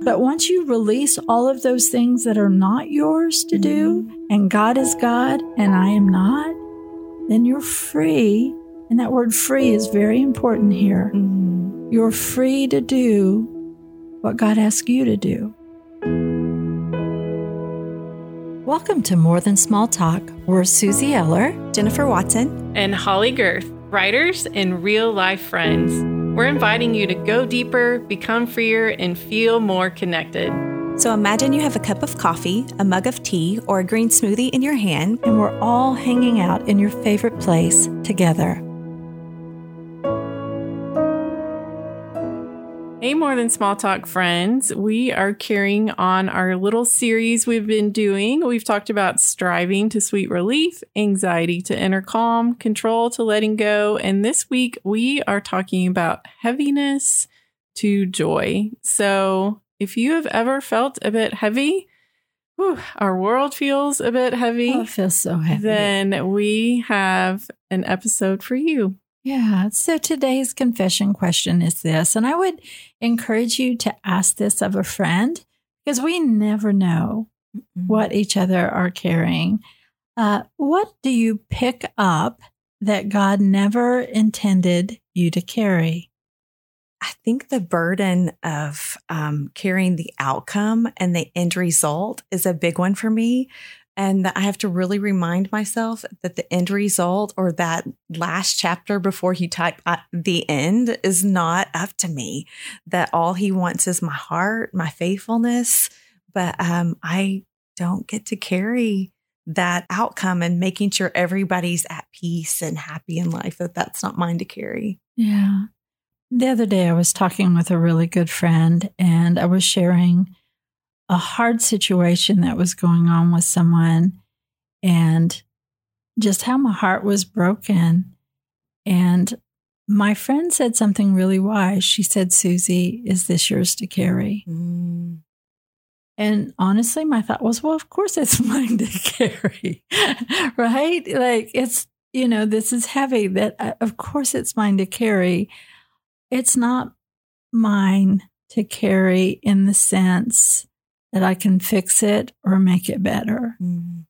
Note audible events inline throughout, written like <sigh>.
But once you release all of those things that are not yours to do, and God is God and I am not, then you're free. And that word free is very important here. Mhm. You're free to do what God asks you to do. Welcome to More Than Small Talk. We're Susie Eller. Jennifer Watson. and Holley Gerth, writers and real life friends. We're inviting you to go deeper, become freer, and feel more connected. So imagine you have a cup of coffee, a mug of tea, or a green smoothie in your hand. and we're all hanging out in your favorite place together. Hey, more than small talk friends. We are carrying on our little series we've been doing. We've talked about striving to sweet relief, anxiety to inner calm, control to letting go. And this week we are talking about heaviness to joy. So if you have ever felt a bit heavy, whew, our world feels a bit heavy, Oh, feels so heavy. then we have an episode for you. Yeah. So today's confession question is this, and I would encourage you to ask this of a friend because we never know what each other are carrying. Uh, what do you pick up that God never intended you to carry? I think the burden of um, carrying the outcome and the end result is a big one for me. And that I have to really remind myself that the end result or that last chapter before you type uh, the end is not up to me. That all he wants is my heart, my faithfulness. But um, I don't get to carry that outcome and making sure everybody's at peace and happy in life. That that's not mine to carry. Yeah. The other day, I was talking with a really good friend, and I was sharing a hard situation that was going on with someone and just how my heart was broken. And my friend said something really wise. She said, Susie, is this yours to carry? Mm. And honestly, my thought was, well, of course it's <laughs> mine to carry, <laughs> right? Like it's, you know, this is heavy that uh, of course it's mine to carry. It's not mine to carry in the sense that I can fix it or make it better. Mm.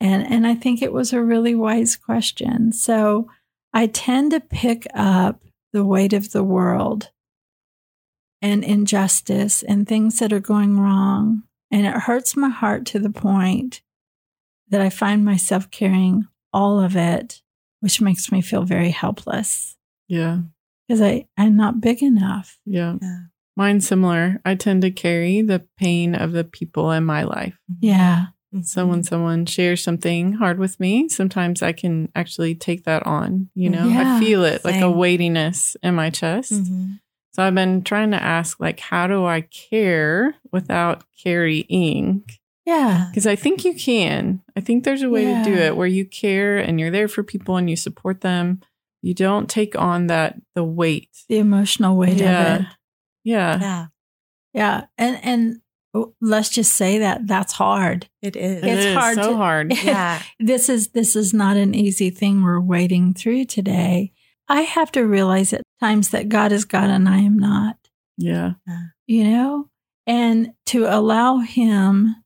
And and I think it was a really wise question. So I tend to pick up the weight of the world and injustice and things that are going wrong. And it hurts my heart to the point that I find myself carrying all of it, which makes me feel very helpless Yeah. because I, I'm not big enough. Yeah. Yeah. Mine's similar. I tend to carry the pain of the people in my life. Yeah. So when someone shares something hard with me, sometimes I can actually take that on. You know, Yeah, I feel it like a weightiness in my chest. Mhm. So I've been trying to ask, like, how do I care without carrying? Yeah. Because I think you can. I think there's a way to do it where you care and you're there for people and you support them. You don't take on that the weight. The emotional weight Yeah. of it. Yeah. Yeah, Yeah. And, and let's just say that that's hard. it is. It It's is hard so to- hard. <laughs> yeah. this is this is not an easy thing we're wading through today. I have to realize at times that God is God and I am not, Yeah. you know, and to allow him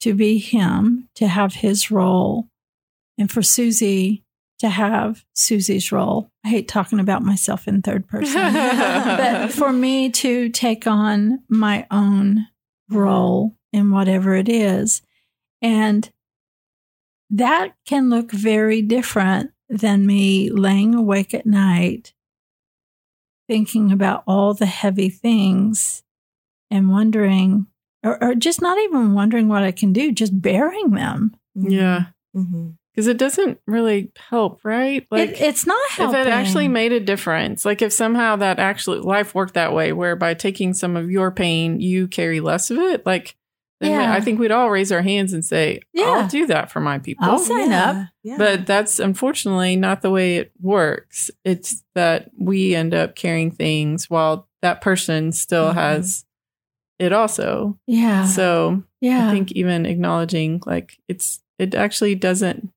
to be him, to have his role, and for Susie to have Susie's role. I hate talking about myself in third person, but <laughs> for me to take on my own role in whatever it is. And that can look very different than me laying awake at night thinking about all the heavy things and wondering, or, or just not even wondering what I can do, just bearing them. Yeah. Mm-hmm. Because it doesn't really help, right? it, it's not helping. if it actually made a difference, like if somehow that actually life worked that way, where by taking some of your pain, you carry less of it, like then Yeah. I think we'd all raise our hands and say, Yeah. I'll do that for my people. I'll sign up. Yeah. But that's unfortunately not the way it works. It's that we end up carrying things while that person still Mhm. has it also. Yeah. So yeah. I think even acknowledging like it's it actually doesn't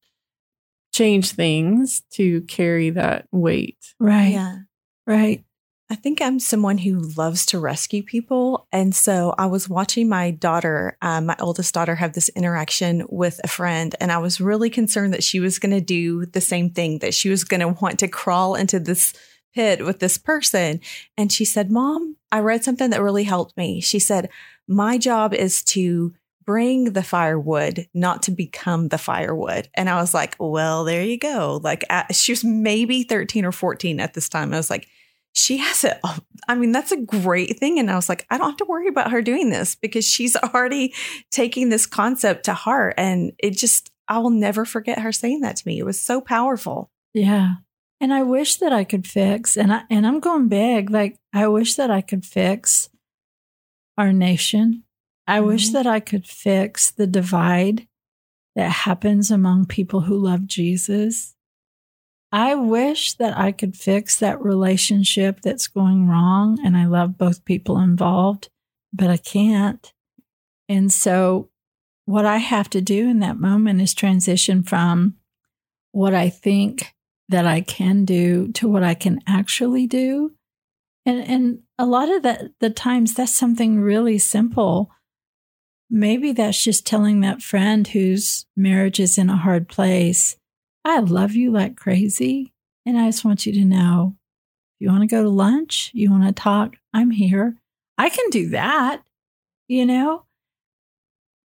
change things to carry that weight. right. yeah. Right. I think I'm someone who loves to rescue people. And so I was watching my daughter, um, my oldest daughter, have this interaction with a friend. And I was really concerned that she was going to do the same thing, that she was going to want to crawl into this pit with this person. And she said, Mom, I read something that really helped me. She said, My job is to bring the firewood, not to become the firewood. And I was like, Well, there you go. Like, she was maybe 13 or 14 at this time. I was like, she has it. I mean, that's a great thing. And I was like, I don't have to worry about her doing this because she's <laughs> already taking this concept to heart. And it just, I will never forget her saying that to me. It was so powerful. Yeah. And I wish that I could fix, and I and I'm going big. Like I wish that I could fix our nation. I mm-hmm. wish that I could fix the divide that happens among people who love Jesus. I wish that I could fix that relationship that's going wrong. And I love both people involved, but I can't. And so, what I have to do in that moment is transition from what I think that I can do to what I can actually do. And, and a lot of that, the times that's something really simple. Maybe that's just telling that friend whose marriage is in a hard place, I love you like crazy. And I just want you to know you want to go to lunch, you want to talk, I'm here. I can do that, you know,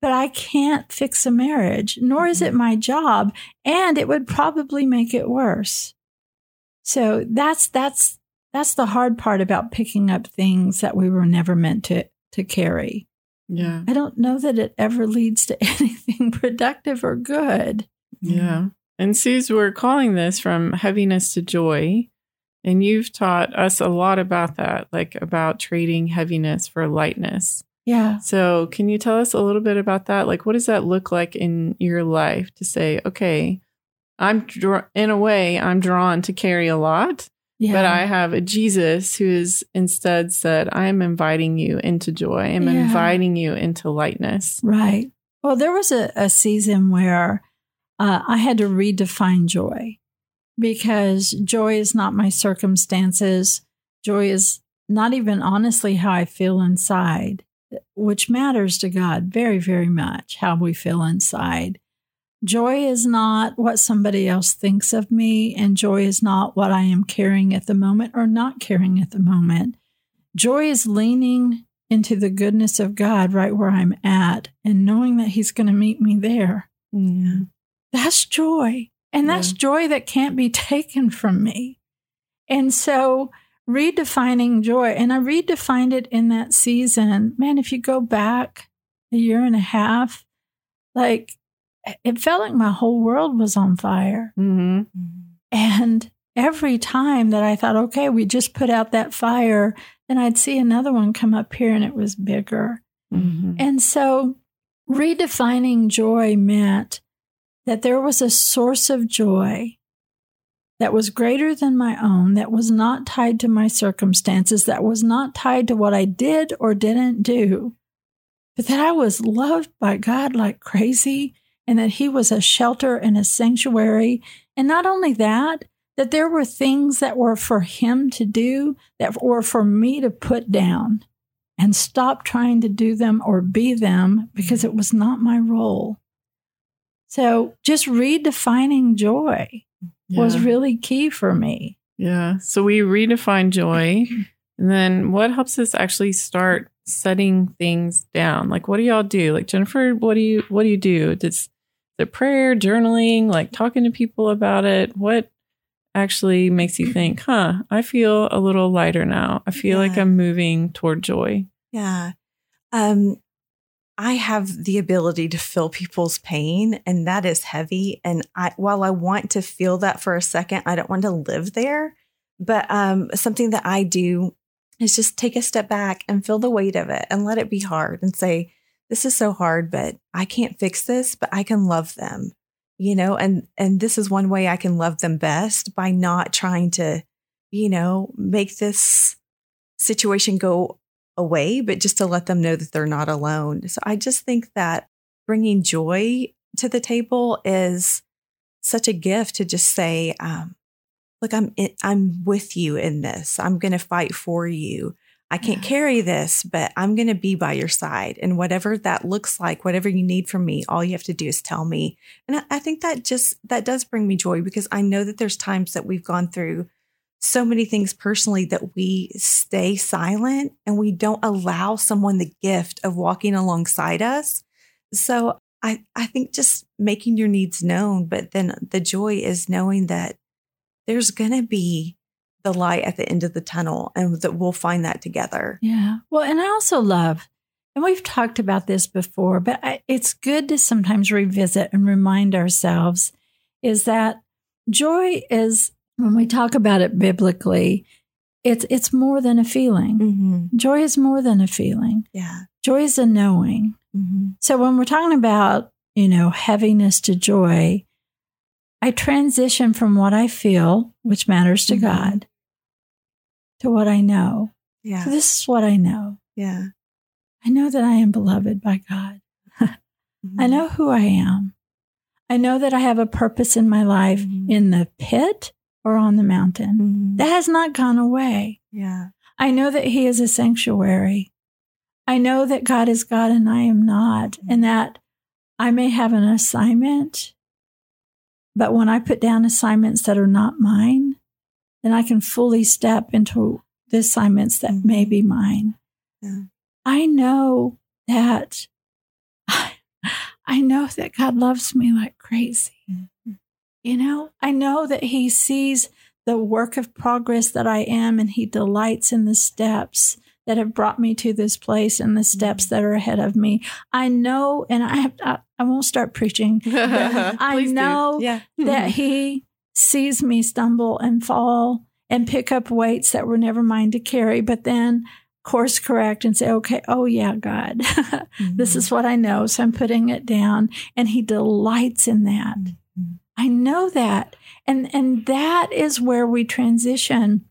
but I can't fix a marriage, nor is it mm-hmm. my job. And it would probably make it worse. So that's, that's, that's the hard part about picking up things that we were never meant to, to carry. Yeah. I don't know that it ever leads to <laughs> anything productive or good. Yeah. And Suze, we're calling this from heaviness to joy. And you've taught us a lot about that, like about trading heaviness for lightness. Yeah. So, can you tell us a little bit about that? Like, what does that look like in your life to say, okay, I'm in a way, I'm drawn to carry a lot, yeah. but I have a Jesus who is instead said, I am inviting you into joy. I'm yeah. inviting you into lightness. Right. Well, there was a, a season where uh, I had to redefine joy because joy is not my circumstances. Joy is not even honestly how I feel inside, which matters to God very, very much, how we feel inside. Joy is not what somebody else thinks of me, and joy is not what I am carrying at the moment or not carrying at the moment. Joy is leaning into the goodness of God right where I'm at and knowing that He's going to meet me there. Mm. That's joy. And that's yeah. joy that can't be <laughs> taken from me. And so, redefining joy, and I redefined it in that season. Man, if you go back a year and a half, like it felt like my whole world was on fire. Mm-hmm. And every time that I thought, okay, we just put out that fire, then I'd see another one come up here and it was bigger. Mm-hmm. And so redefining joy meant that there was a source of joy that was greater than my own, that was not tied to my circumstances, that was not tied to what I did or didn't do, but that I was loved by God like crazy and that he was a shelter and a sanctuary. And not only that, that there were things that were for him to do that were for me to put down and stop trying to do them or be them because it was not my role. So just redefining joy yeah. was really key for me. Yeah. So we redefine joy. And then what helps us actually start setting things down? Like what do y'all do? Like Jennifer, what do you what do you do? Does the prayer, journaling, like talking to people about it? What actually makes you think, <clears throat> huh, I feel a little lighter now. I feel yeah. like I'm moving toward joy. Yeah. Um, I have the ability to feel people's pain, and that is heavy. And I, while I want to feel that for a second, I don't want to live there. But um, something that I do is just take a step back and feel the weight of it and let it be hard and say, this is so hard, but I can't fix this, but I can love them, you know, and, and this is one way I can love them best by not trying to, you know, make this situation go away, but just to let them know that they're not alone. So I just think that bringing joy to the table is such a gift to just say, um, look, I'm in, I'm with you in this. I'm going to fight for you. I can't carry this, but I'm going to be by your side. And whatever that looks like, whatever you need from me, all you have to do is tell me. And I, I think that just, that does bring me joy because I know that there's times that we've gone through so many things personally that we stay silent and we don't allow someone the gift of walking alongside us. So I, I think just making your needs known, but then the joy is knowing that there's going to be the light at the end of the tunnel and that we'll find that together. Yeah. Well, and I also love, and we've talked about this before, but I, it's good to sometimes revisit and remind ourselves is that joy is, when we talk about it biblically, it's it's more than a feeling. Mm-hmm. Joy is more than a feeling. Yeah. Joy is a knowing. Mm-hmm. So when we're talking about, you know, heaviness to joy, I transition from what I feel, which matters to Mhm. God, to what I know. Yeah. So this is what I know. Yeah. I know that I am beloved by God. <laughs> I know who I am. I know that I have a purpose in my life Mhm. in the pit or on the mountain. Mhm. That has not gone away. Yeah. I know that He is a sanctuary. I know that God is God and I am not, and that I may have an assignment, but when I put down assignments that are not mine, then I can fully step into the assignments that Mhm. may be mine. Yeah. I know that <laughs> I know that God loves me like crazy. Mm-hmm. You know, I know that He sees the work of progress that I am and He delights in the steps that have brought me to this place and the steps Mm-hmm. that are ahead of me. I know, and I have, I, I won't start preaching. <laughs> I know Yeah. that <laughs> He sees me stumble and fall and pick up weights that were never mine to carry, but then course correct and say, okay, oh yeah, God, <laughs> this is what I know. So I'm putting it down. And he delights in that. Mhm. I know that. And and that is where we transition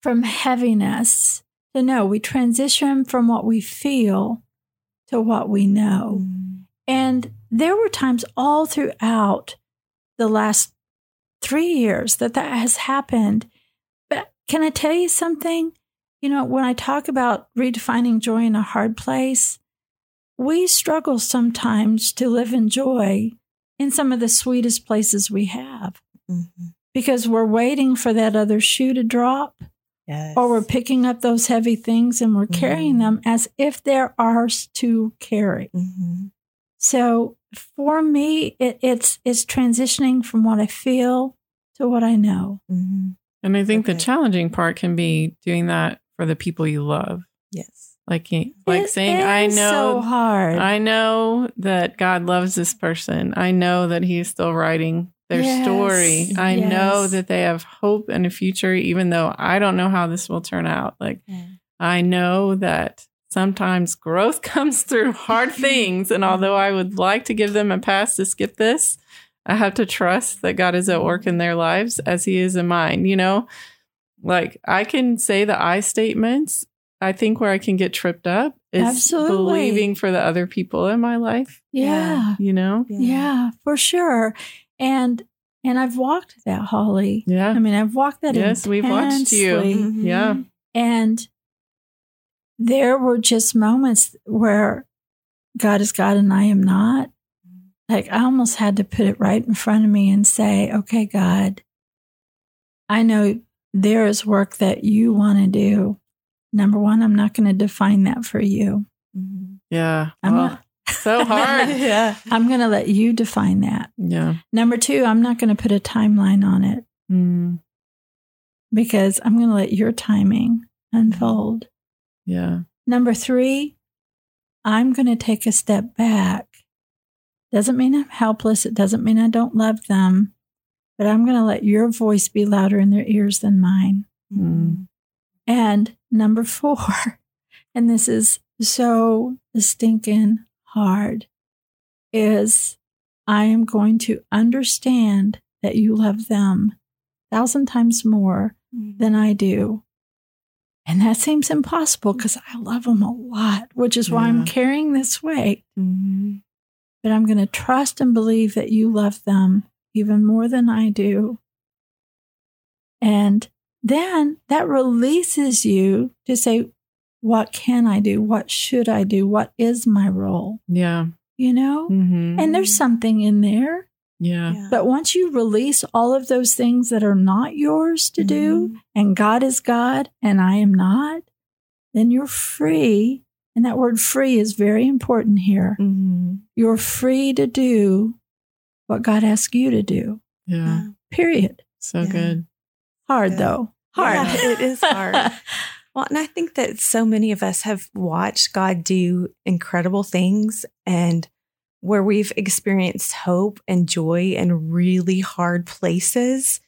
from heaviness to know. We transition from what we feel to what we know. Mhm. And there were times all throughout the last three years that that has happened. But can I tell you something? You know, when I talk about redefining joy in a hard place, we struggle sometimes to live in joy in some of the sweetest places we have Mhm. because we're waiting for that other shoe to drop Yes. or we're picking up those heavy things and we're carrying Mhm. them as if they're ours to carry. Mhm. So for me, it, it's it's transitioning from what I feel to what I know. Mhm. And I think Okay. the challenging part can be doing that for the people you love. Yes. Like, he- like It saying, I is so know, hard. I know that God loves this person. I know that He is still writing their Yes, story. I know that they have hope and a future, even though I don't know how this will turn out. Like, I know that sometimes growth <laughs> comes through hard <laughs> things. And although I would like to give them a pass to skip this, I have to trust that God is at work in their lives as He is in mine. You know, like I can say the I statements. I think where I can get tripped up is Absolutely. believing for the other people in my life, yeah. you know? yeah, for sure. And and I've walked that, Holley. Yeah. I mean, I've walked that. Yes, we've watched you. intensely. Mhm. Yeah. And there were just moments where God is God and I am not. Like I almost had to put it right in front of me and say, okay, God, I know there is work that you want to do. Number one, I'm not going to define that for you. Mhm. Yeah. I'm Oh, not, so <laughs> hard. yeah. I'm going to let you define that. yeah. Number two, I'm not going to put a timeline on it Mm, because I'm going to let your timing unfold. Yeah. Number three, I'm going to take a step back. Doesn't mean I'm helpless. It doesn't mean I don't love them, but I'm going to let your voice be louder in their ears than mine. Mm. And number four, <laughs> and this is so stinking hard, is I am going to understand that you love them a thousand times more than I do. And that seems impossible because I love them a lot, which is why I'm carrying this weight. Mhm. But I'm going to trust and believe that you love them even more than I do. And then that releases you to say, what can I do? What should I do? What is my role? Yeah. You know? Mm-hmm. And there's something in there. Yeah. Yeah. But once you release all of those things that are not yours to do, Mhm. and God is God and I am not, then you're free. And that word free is very important here. Mhm. You're free to do what God asks you to do, Yeah. period. So Yeah. good. Hard Yeah. though. Hard. Yeah, it is <laughs> hard. Well, and I think that so many of us have watched God do incredible things and where we've experienced hope and joy in really hard places.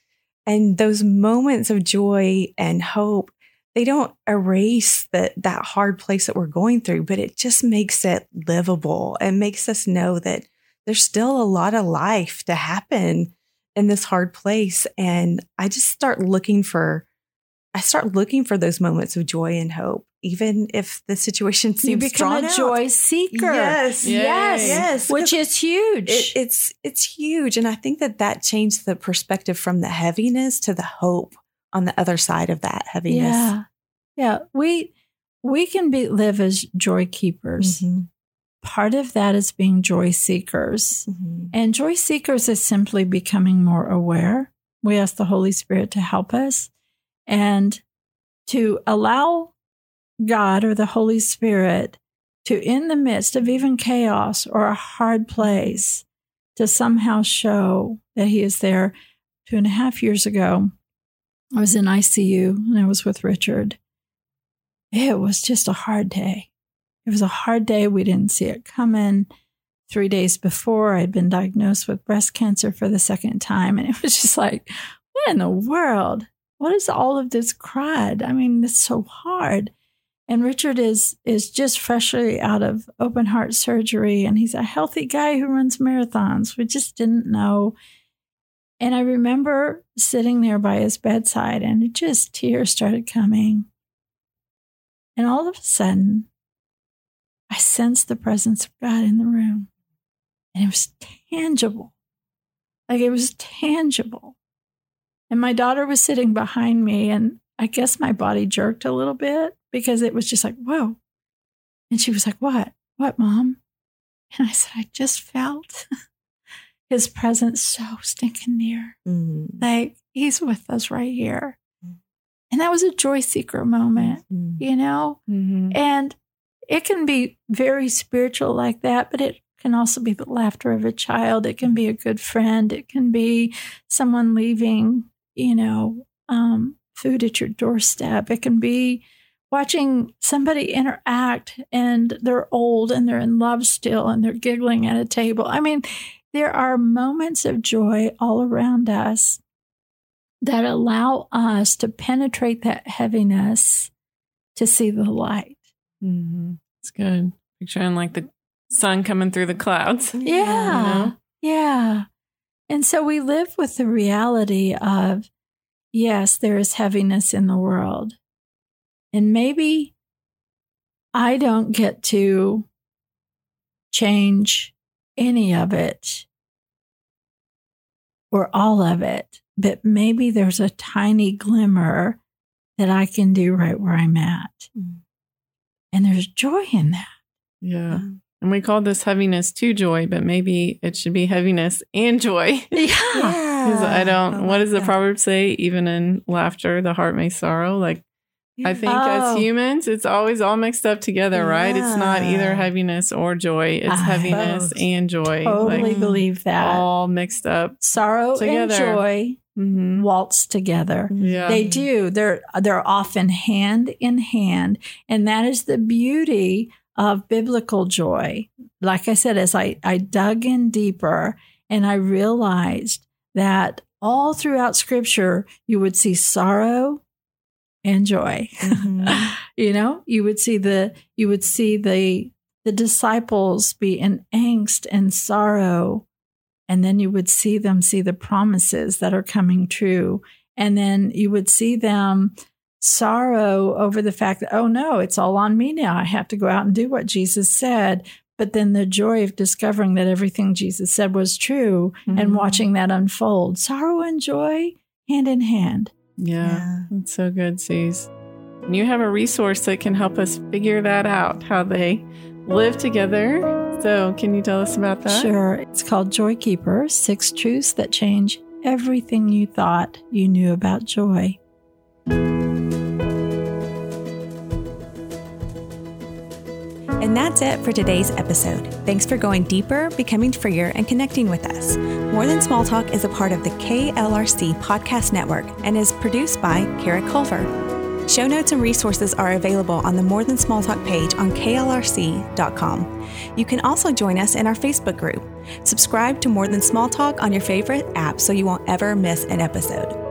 And those moments of joy and hope, they don't erase that that hard place that we're going through, but it just makes it livable and makes us know that there's still a lot of life to happen in this hard place. And I just start looking for I start looking for those moments of joy and hope, even if the situation seems you become drawn a out. joy seeker. Yes, Yay. Yes. yes, Which is huge. it, it's it's huge, and I think that that changed the perspective from the heaviness to the hope on the other side of that heaviness. yeah. Yeah. We we can be live as joy keepers. Mhm, Part of that is being joy seekers. mhm, And joy seekers is simply becoming more aware. We ask the Holy Spirit to help us and to allow God or the Holy Spirit to, in the midst of even chaos or a hard mm-hmm. place, to somehow show that He is there. Two and a half years ago, I was in ICU and I was with Richard. It was just a hard day. It was a hard day. We didn't see it coming three days before I'd been diagnosed with breast cancer for the second time. And it was <laughs> just like, what in the world? What is all of this crud? I mean, it's so hard. And Richard is is just freshly out of open heart surgery and he's a healthy guy who runs marathons. We just didn't know. And I remember sitting there by his bedside and just tears started coming. And all of a sudden, I sensed the presence of God in the room. And it was tangible. Like it was tangible. And my daughter was sitting behind me, and I guess my body jerked a little bit because it was just like, whoa. And she was like, What? What, mom? And I said, I just felt <laughs> his presence so stinking near. mhm, Like he's with us right here. And that was a joy seeker moment, mhm. you know? Mm-hmm. And it can be very spiritual like that, but it can also be the laughter of a child. It can be a good friend. It can be someone leaving, you know, um, food at your doorstep. It can be watching somebody interact and they're old and they're in love still and they're giggling at a table. I mean, there are moments of joy all around us that allow us to penetrate that heaviness to see the light. Mm-hmm. It's good. Picturing like the sun coming through the clouds. <laughs> Yeah. know? Yeah. And so we live with the reality of, yes, there is heaviness in the world. And maybe I don't get to change any of it or all of it, but maybe there's a tiny glimmer that I can do right where I'm at. Mm. And there's joy in that. Yeah. And we call this heaviness to joy, but maybe it should be heaviness and joy. <laughs> Yeah. <laughs> Because I don't, what does the proverb say? Even in laughter, the heart may sorrow. Like, I think Oh. as humans, it's always all mixed up together, right? It's not either heaviness or joy. It's I heaviness both. and joy. Totally Like, believe that. all mixed up. sorrow Together. and joy hmm waltz together. Yeah. They do. They're they're often hand in hand, and that is the beauty of biblical joy. Like I said, as I, I dug in deeper and I realized that all throughout scripture you would see sorrow and joy. Mhm. <laughs> you know, you would see the you would see the the disciples be in angst and sorrow and then you would see them see the promises that are coming true and then you would see them sorrow over the fact that oh no it's all on me now i have to go out and do what jesus said but then the joy of discovering that everything jesus said was true and Mhm. watching that unfold sorrow and joy hand in hand Yeah, Yeah. It's so good, Suze. And you have a resource that can help us figure that out, how they live together. So, can you tell us about that? Sure. It's called Joy Keeper Six Truths That Change Everything You Thought You Knew About Joy. And that's it for today's episode. Thanks for going deeper, becoming freer, and connecting with us. More Than Small Talk is a part of the KLRC Podcast Network and is produced by Kara Culver. Show notes and resources are available on the More Than Small Talk page on klrc.com. You can also join us in our Facebook group. Subscribe to More Than Small Talk on your favorite app so you won't ever miss an episode.